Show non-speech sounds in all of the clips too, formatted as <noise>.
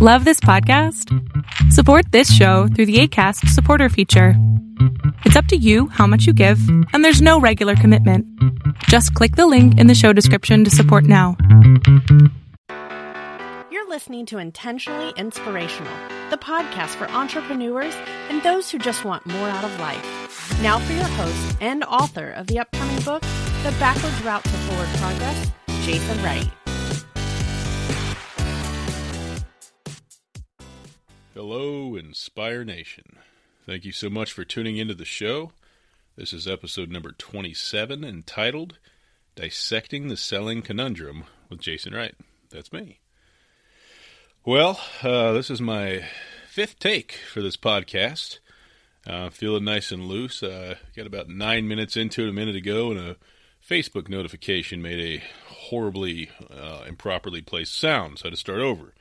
Love this podcast? Support this show through the ACAST supporter feature. It's up to you how much you give, and there's no regular commitment. Just click the link in the show description to support now. You're listening to Intentionally Inspirational, the podcast for entrepreneurs and those who just want more out of life. Now for your host and author of the upcoming book, The Backwards Route to Forward Progress, Jason Wright. Hello, Inspire Nation. Thank you so much for tuning into the show. This is episode number 27 entitled Dissecting the Selling Conundrum with Jason Wright. That's me. Well, uh, this is my fifth take for this podcast. Uh, feeling nice and loose. Uh, got about nine minutes into it a minute ago, and a Facebook notification made a horribly uh, improperly placed sound, so I had to start over.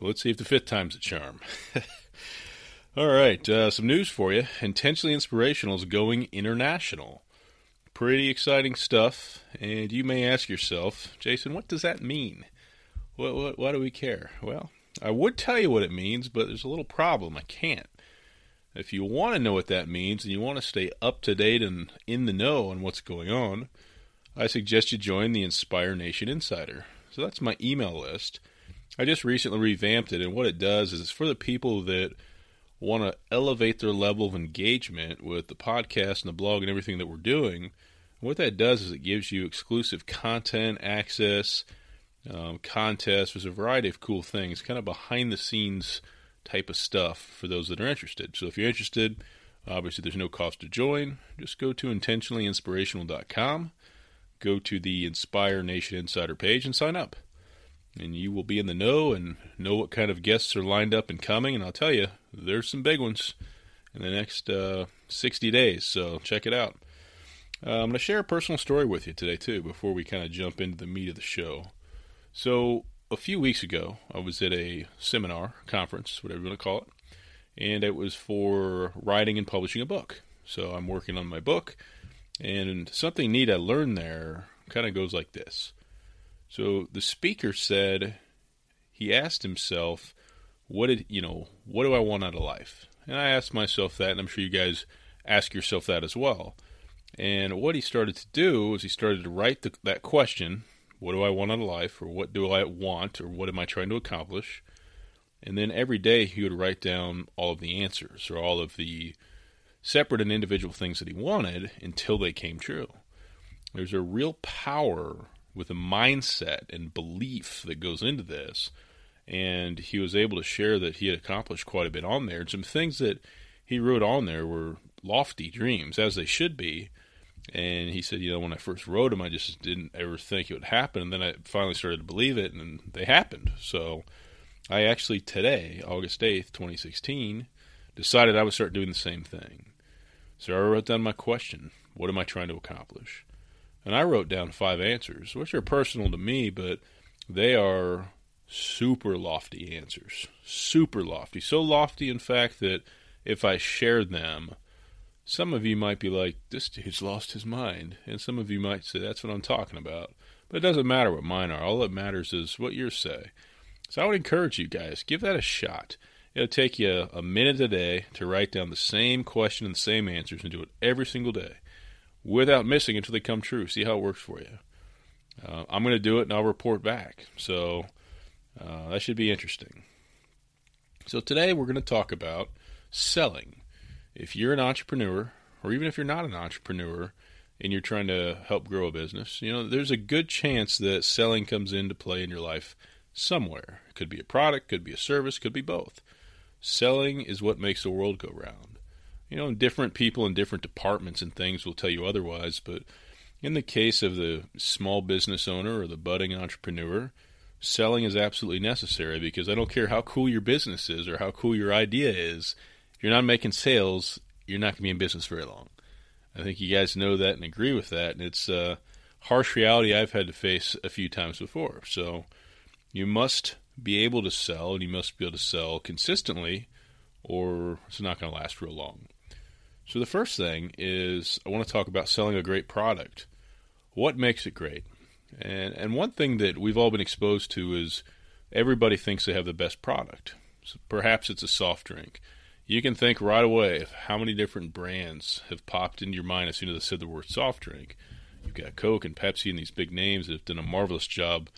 Well, let's see if the fifth time's a charm. <laughs> All right, uh, some news for you. Intentionally Inspirational is going international. Pretty exciting stuff. And you may ask yourself, Jason, what does that mean? What, what, why do we care? Well, I would tell you what it means, but there's a little problem. I can't. If you want to know what that means and you want to stay up to date and in the know on what's going on, I suggest you join the Inspire Nation Insider. So that's my email list. I just recently revamped it, and what it does is it's for the people that want to elevate their level of engagement with the podcast and the blog and everything that we're doing. And what that does is it gives you exclusive content, access, um, contests. There's a variety of cool things, kind of behind the scenes type of stuff for those that are interested. So if you're interested, obviously there's no cost to join. Just go to intentionallyinspirational.com, go to the Inspire Nation Insider page, and sign up and you will be in the know and know what kind of guests are lined up and coming. And I'll tell you, there's some big ones in the next uh, 60 days, so check it out. Uh, I'm going to share a personal story with you today, too, before we kind of jump into the meat of the show. So, a few weeks ago, I was at a seminar, conference, whatever you want to call it, and it was for writing and publishing a book. So, I'm working on my book, and something neat I learned there kind of goes like this. So the speaker said he asked himself, "What did you know? What do I want out of life?" And I asked myself that, and I'm sure you guys ask yourself that as well. And what he started to do was he started to write the, that question, "What do I want out of life?" or "What do I want?" or "What am I trying to accomplish?" And then every day he would write down all of the answers or all of the separate and individual things that he wanted until they came true. There's a real power with a mindset and belief that goes into this. And he was able to share that he had accomplished quite a bit on there. And some things that he wrote on there were lofty dreams, as they should be. And he said, you know, when I first wrote them, I just didn't ever think it would happen. And then I finally started to believe it, and they happened. So I actually today, August 8th, 2016, decided I would start doing the same thing. So I wrote down my question What am I trying to accomplish? And I wrote down five answers, which are personal to me, but they are super lofty answers. Super lofty. So lofty, in fact, that if I shared them, some of you might be like, this dude's lost his mind. And some of you might say, that's what I'm talking about. But it doesn't matter what mine are. All that matters is what yours say. So I would encourage you guys, give that a shot. It'll take you a minute a day to write down the same question and the same answers and do it every single day without missing until they come true. See how it works for you. Uh, I'm going to do it and I'll report back. So uh, that should be interesting. So today we're going to talk about selling. If you're an entrepreneur, or even if you're not an entrepreneur and you're trying to help grow a business, you know, there's a good chance that selling comes into play in your life somewhere. It could be a product, could be a service, could be both. Selling is what makes the world go round. You know, different people in different departments and things will tell you otherwise, but in the case of the small business owner or the budding entrepreneur, selling is absolutely necessary because I don't care how cool your business is or how cool your idea is, if you're not making sales, you're not going to be in business very long. I think you guys know that and agree with that, and it's a harsh reality I've had to face a few times before. So you must be able to sell, and you must be able to sell consistently, or it's not going to last real long. So, the first thing is I want to talk about selling a great product. What makes it great? And, and one thing that we've all been exposed to is everybody thinks they have the best product. So perhaps it's a soft drink. You can think right away of how many different brands have popped into your mind as soon as I said the word soft drink. You've got Coke and Pepsi and these big names that have done a marvelous job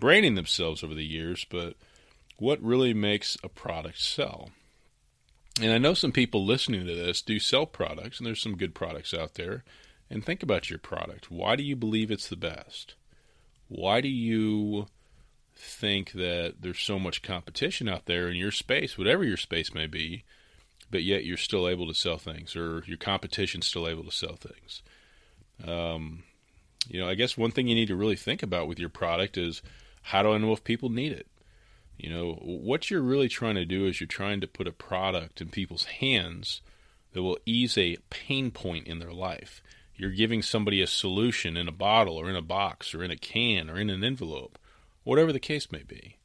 branding themselves over the years, but what really makes a product sell? And I know some people listening to this do sell products, and there's some good products out there. And think about your product. Why do you believe it's the best? Why do you think that there's so much competition out there in your space, whatever your space may be, but yet you're still able to sell things, or your competition's still able to sell things? Um, you know, I guess one thing you need to really think about with your product is how do I know if people need it? You know, what you're really trying to do is you're trying to put a product in people's hands that will ease a pain point in their life. You're giving somebody a solution in a bottle or in a box or in a can or in an envelope, whatever the case may be.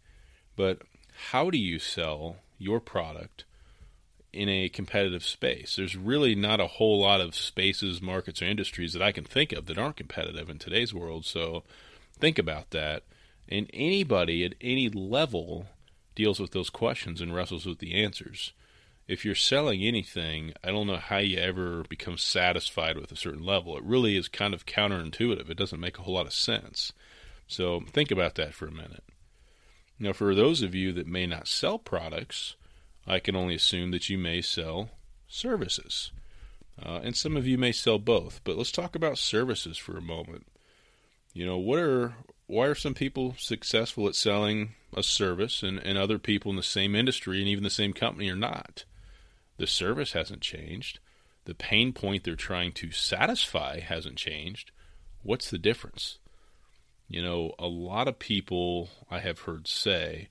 But how do you sell your product in a competitive space? There's really not a whole lot of spaces, markets, or industries that I can think of that aren't competitive in today's world. So think about that and anybody at any level deals with those questions and wrestles with the answers. If you're selling anything, I don't know how you ever become satisfied with a certain level. It really is kind of counterintuitive. It doesn't make a whole lot of sense. So think about that for a minute. Now, for those of you that may not sell products, I can only assume that you may sell services. Uh, and some of you may sell both, but let's talk about services for a moment. You know, what are why are some people successful at selling a service and, and other people in the same industry and even the same company are not? The service hasn't changed. The pain point they're trying to satisfy hasn't changed. What's the difference? You know, a lot of people I have heard say,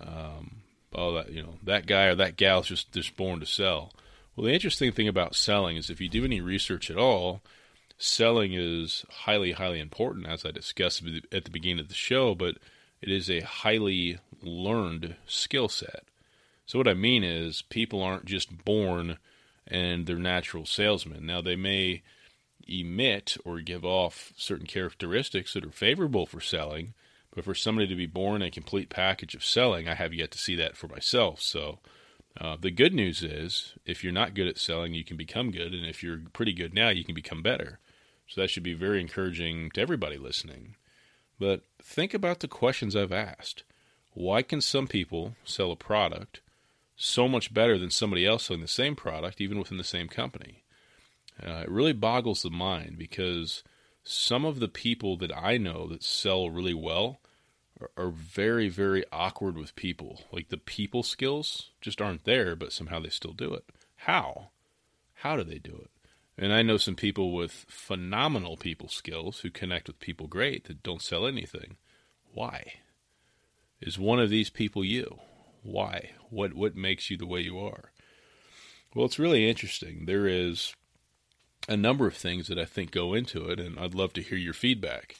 um, "Oh, that you know, that guy or that gal is just just born to sell." Well, the interesting thing about selling is if you do any research at all, selling is highly, highly important, as I discussed at the beginning of the show, but it is a highly learned skill set. So, what I mean is, people aren't just born and they're natural salesmen. Now, they may emit or give off certain characteristics that are favorable for selling, but for somebody to be born a complete package of selling, I have yet to see that for myself. So, uh, the good news is, if you're not good at selling, you can become good, and if you're pretty good now, you can become better. So that should be very encouraging to everybody listening. But think about the questions I've asked. Why can some people sell a product so much better than somebody else selling the same product, even within the same company? Uh, it really boggles the mind because some of the people that I know that sell really well are, are very, very awkward with people. Like the people skills just aren't there, but somehow they still do it. How? How do they do it? And I know some people with phenomenal people skills who connect with people great that don't sell anything. Why? Is one of these people you? Why? What what makes you the way you are? Well, it's really interesting. There is a number of things that I think go into it, and I'd love to hear your feedback.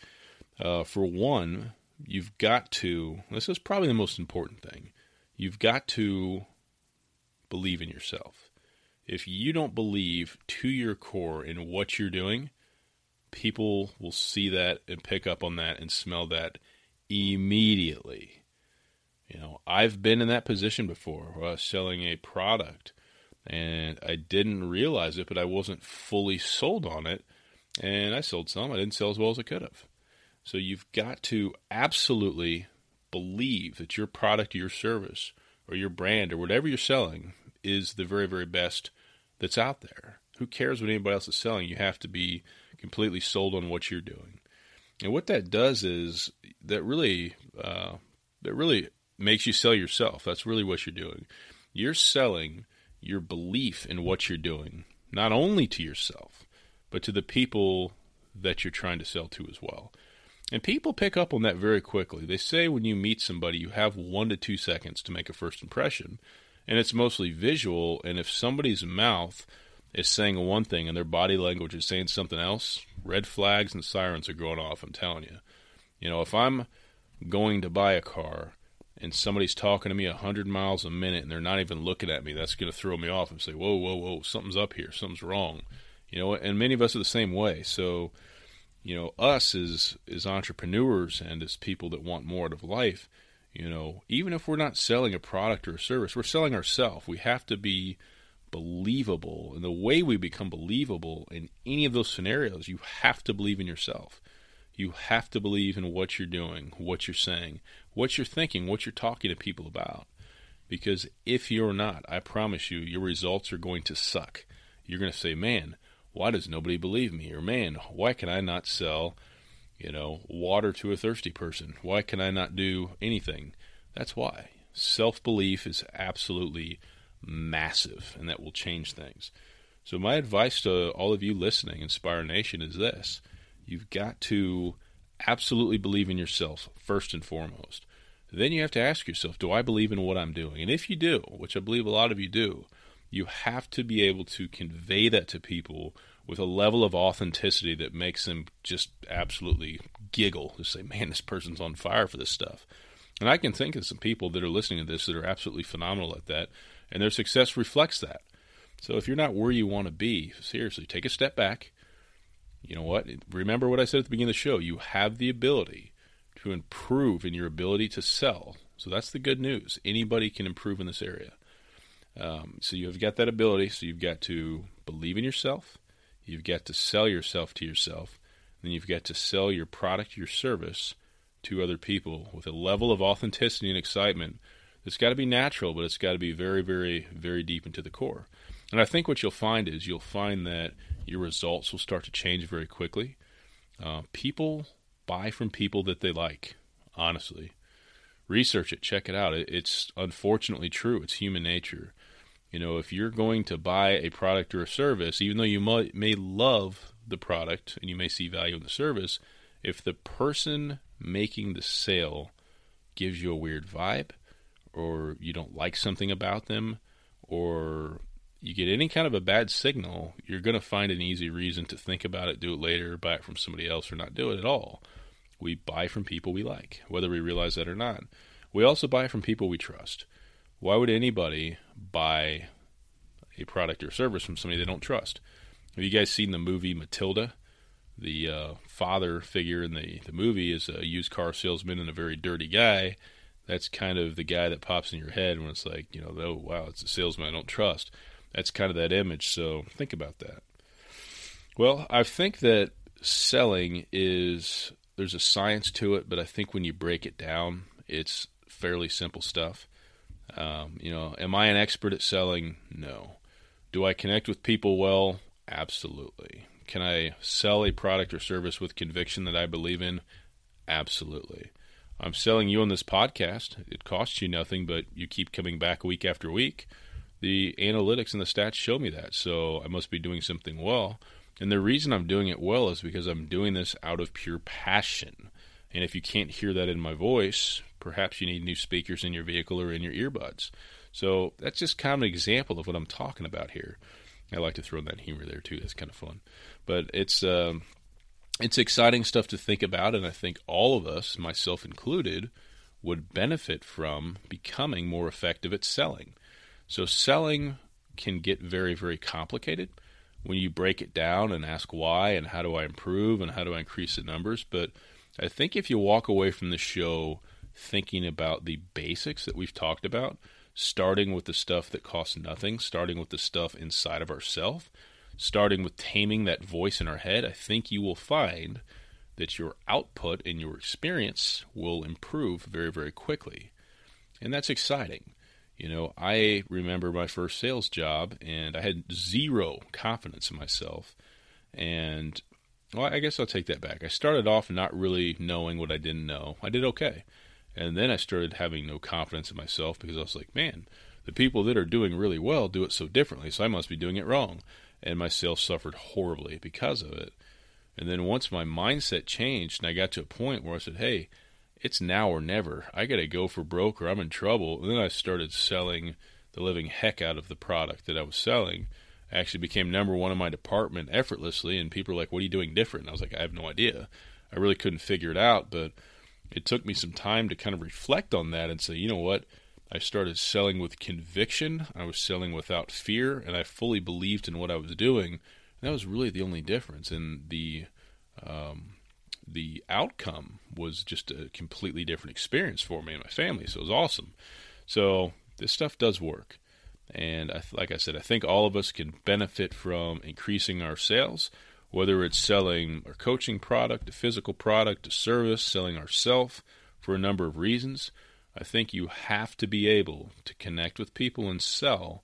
Uh, for one, you've got to, this is probably the most important thing, you've got to believe in yourself if you don't believe to your core in what you're doing, people will see that and pick up on that and smell that immediately. You know, I've been in that position before where I was selling a product and I didn't realize it, but I wasn't fully sold on it. And I sold some. I didn't sell as well as I could have. So you've got to absolutely believe that your product or your service or your brand or whatever you're selling is the very, very best that's out there. Who cares what anybody else is selling? You have to be completely sold on what you're doing. And what that does is that really uh, that really makes you sell yourself. That's really what you're doing. You're selling your belief in what you're doing, not only to yourself, but to the people that you're trying to sell to as well. And people pick up on that very quickly. They say when you meet somebody, you have one to two seconds to make a first impression and it's mostly visual. And if somebody's mouth is saying one thing and their body language is saying something else, red flags and sirens are going off. I'm telling you. You know, if I'm going to buy a car and somebody's talking to me 100 miles a minute and they're not even looking at me, that's going to throw me off and say, whoa, whoa, whoa, something's up here, something's wrong. You know, and many of us are the same way. So, you know, us as, as entrepreneurs and as people that want more out of life, You know, even if we're not selling a product or a service, we're selling ourselves. We have to be believable. And the way we become believable in any of those scenarios, you have to believe in yourself. You have to believe in what you're doing, what you're saying, what you're thinking, what you're talking to people about. Because if you're not, I promise you, your results are going to suck. You're going to say, man, why does nobody believe me? Or man, why can I not sell, you know, water to a thirsty person? Why can I not do anything? That's why. Self belief is absolutely massive, and that will change things. So, my advice to all of you listening, Inspire Nation, is this you've got to absolutely believe in yourself first and foremost. Then you have to ask yourself, do I believe in what I'm doing? And if you do, which I believe a lot of you do, you have to be able to convey that to people with a level of authenticity that makes them just absolutely giggle to say, man, this person's on fire for this stuff. And I can think of some people that are listening to this that are absolutely phenomenal at that, and their success reflects that. So if you're not where you want to be, seriously, take a step back. You know what? Remember what I said at the beginning of the show. You have the ability to improve in your ability to sell. So that's the good news. Anybody can improve in this area. Um, so you've got that ability. So you've got to believe in yourself. You've got to sell yourself to yourself. Then you've got to sell your product, your service to other people with a level of authenticity and excitement that's got to be natural, but it's got to be very, very, very deep into the core. And I think what you'll find is you'll find that your results will start to change very quickly. Uh, people buy from people that they like, honestly. Research it, check it out. It's unfortunately true. It's human nature. You know, if you're going to buy a product or a service, even though you may, may love the product and you may see value in the service, if the person making the sale gives you a weird vibe, or you don't like something about them, or you get any kind of a bad signal, you're going to find an easy reason to think about it, do it later, buy it from somebody else, or not do it at all. We buy from people we like, whether we realize that or not. We also buy from people we trust. Why would anybody buy a product or service from somebody they don't trust? Have you guys seen the movie Matilda? The uh, father figure in the, the movie is a used car salesman and a very dirty guy that's kind of the guy that pops in your head when it's like, you know, oh, wow, it's a salesman I don't trust. That's kind of that image. So think about that. Well, I think that selling is, there's a science to it, but I think when you break it down, it's fairly simple stuff. Um, you know, am I an expert at selling? No. Do I connect with people well? Absolutely. Can I sell a product or service with conviction that I believe in? Absolutely. I'm selling you on this podcast. It costs you nothing, but you keep coming back week after week. The analytics and the stats show me that, so I must be doing something well. And the reason I'm doing it well is because I'm doing this out of pure passion. And if you can't hear that in my voice, perhaps you need new speakers in your vehicle or in your earbuds. So that's just kind of an example of what I'm talking about here. I like to throw in that humor there too. That's kind of fun. But it's um, it's exciting stuff to think about, and I think all of us, myself included, would benefit from becoming more effective at selling. So, selling can get very, very complicated when you break it down and ask why and how do I improve and how do I increase the numbers. But I think if you walk away from the show thinking about the basics that we've talked about, starting with the stuff that costs nothing, starting with the stuff inside of ourselves, starting with taming that voice in our head, I think you will find that your output and your experience will improve very, very quickly. And that's exciting. You know, I remember my first sales job and I had zero confidence in myself. And, well, I guess I'll take that back. I started off not really knowing what I didn't know. I did okay. And then I started having no confidence in myself because I was like, man, the people that are doing really well do it so differently, so I must be doing it wrong and my sales suffered horribly because of it. And then once my mindset changed and I got to a point where I said, hey, it's now or never. I got to go for broke or I'm in trouble. And then I started selling the living heck out of the product that I was selling. Actually became number one in my department effortlessly. And people were like, what are you doing different? And I was like, I have no idea. I really couldn't figure it out. But it took me some time to kind of reflect on that and say, you know what? I started selling with conviction. I was selling without fear, and I fully believed in what I was doing. And that was really the only difference. And the um, the outcome was just a completely different experience for me and my family. So it was awesome. So this stuff does work. And I, like I said, I think all of us can benefit from increasing our sales, whether it's selling a coaching product, a physical product, a service, selling ourself for a number of reasons. I think you have to be able to connect with people and sell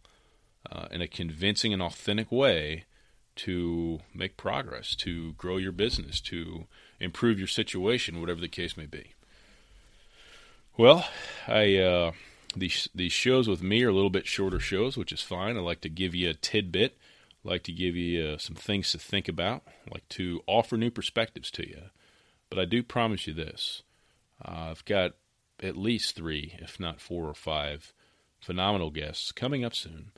uh, in a convincing and authentic way to make progress, to grow your business, to improve your situation, whatever the case may be. Well, I uh, these these shows with me are a little bit shorter shows, which is fine. I like to give you a tidbit, I like to give you uh, some things to think about, I like to offer new perspectives to you. But I do promise you this: uh, I've got at least three, if not four or five, phenomenal guests coming up soon,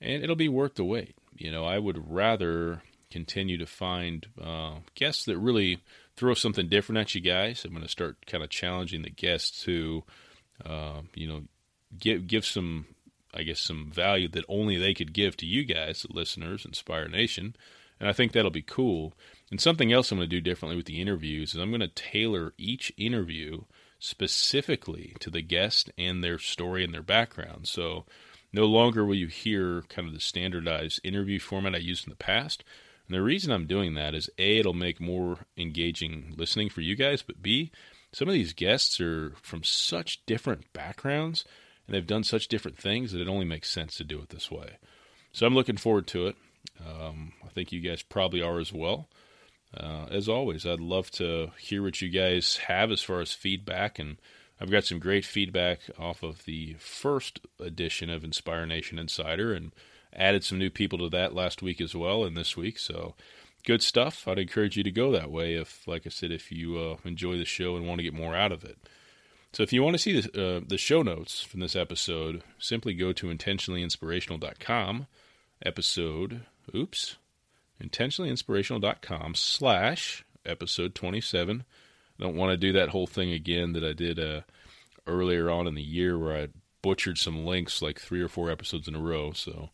and it'll be worth the wait. You know, I would rather continue to find uh, guests that really throw something different at you guys. I'm going to start kind of challenging the guests to, uh, you know, give give some, I guess, some value that only they could give to you guys, the listeners, Inspire Nation, and I think that'll be cool. And something else I'm going to do differently with the interviews is I'm going to tailor each interview specifically to the guest and their story and their background. So no longer will you hear kind of the standardized interview format I used in the past. And the reason I'm doing that is A, it'll make more engaging listening for you guys, but B, some of these guests are from such different backgrounds and they've done such different things that it only makes sense to do it this way. So I'm looking forward to it. Um, I think you guys probably are as well. Uh, as always, I'd love to hear what you guys have as far as feedback and I've got some great feedback off of the first edition of Inspire Nation Insider and added some new people to that last week as well and this week. So good stuff. I'd encourage you to go that way if, like I said, if you uh, enjoy the show and want to get more out of it. So if you want to see the, uh, the show notes from this episode, simply go to intentionallyinspirational.com, episode, oops, intentionallyinspirational.com slash episode 27 I don't want to do that whole thing again that I did uh, earlier on in the year where I butchered some links like three or four episodes in a row. So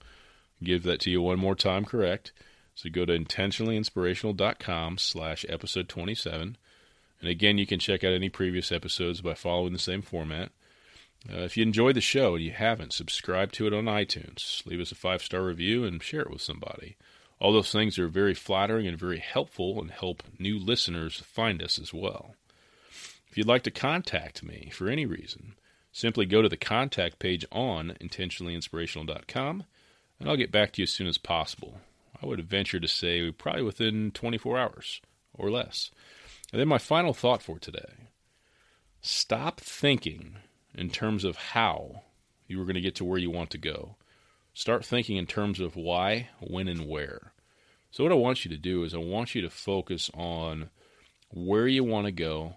give that to you one more time, correct? So go to intentionallyinspirational.com slash episode 27. And again, you can check out any previous episodes by following the same format. Uh, if you enjoy the show and you haven't, subscribe to it on iTunes. Leave us a five star review and share it with somebody. All those things are very flattering and very helpful and help new listeners find us as well. If you'd like to contact me for any reason, simply go to the contact page on intentionallyinspirational.com and I'll get back to you as soon as possible. I would venture to say probably within 24 hours or less. And then my final thought for today stop thinking in terms of how you are going to get to where you want to go. Start thinking in terms of why, when, and where. So, what I want you to do is, I want you to focus on where you want to go,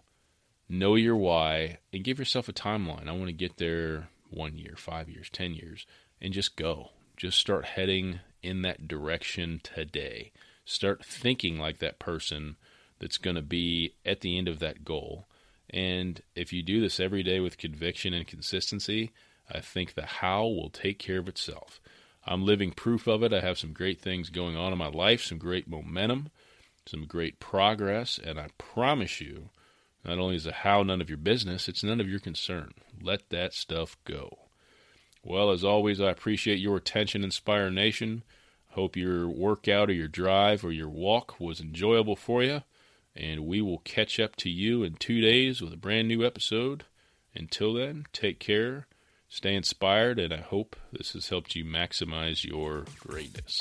know your why, and give yourself a timeline. I want to get there one year, five years, ten years, and just go. Just start heading in that direction today. Start thinking like that person that's going to be at the end of that goal. And if you do this every day with conviction and consistency, I think the how will take care of itself. I'm living proof of it. I have some great things going on in my life, some great momentum, some great progress, and I promise you, not only is the how none of your business, it's none of your concern. Let that stuff go. Well, as always, I appreciate your attention, Inspire Nation. Hope your workout or your drive or your walk was enjoyable for you. And we will catch up to you in two days with a brand new episode. Until then, take care Stay inspired, and I hope this has helped you maximize your greatness.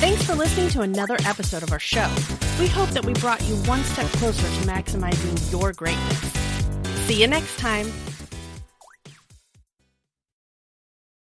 Thanks for listening to another episode of our show. We hope that we brought you one step closer to maximizing your greatness. See you next time.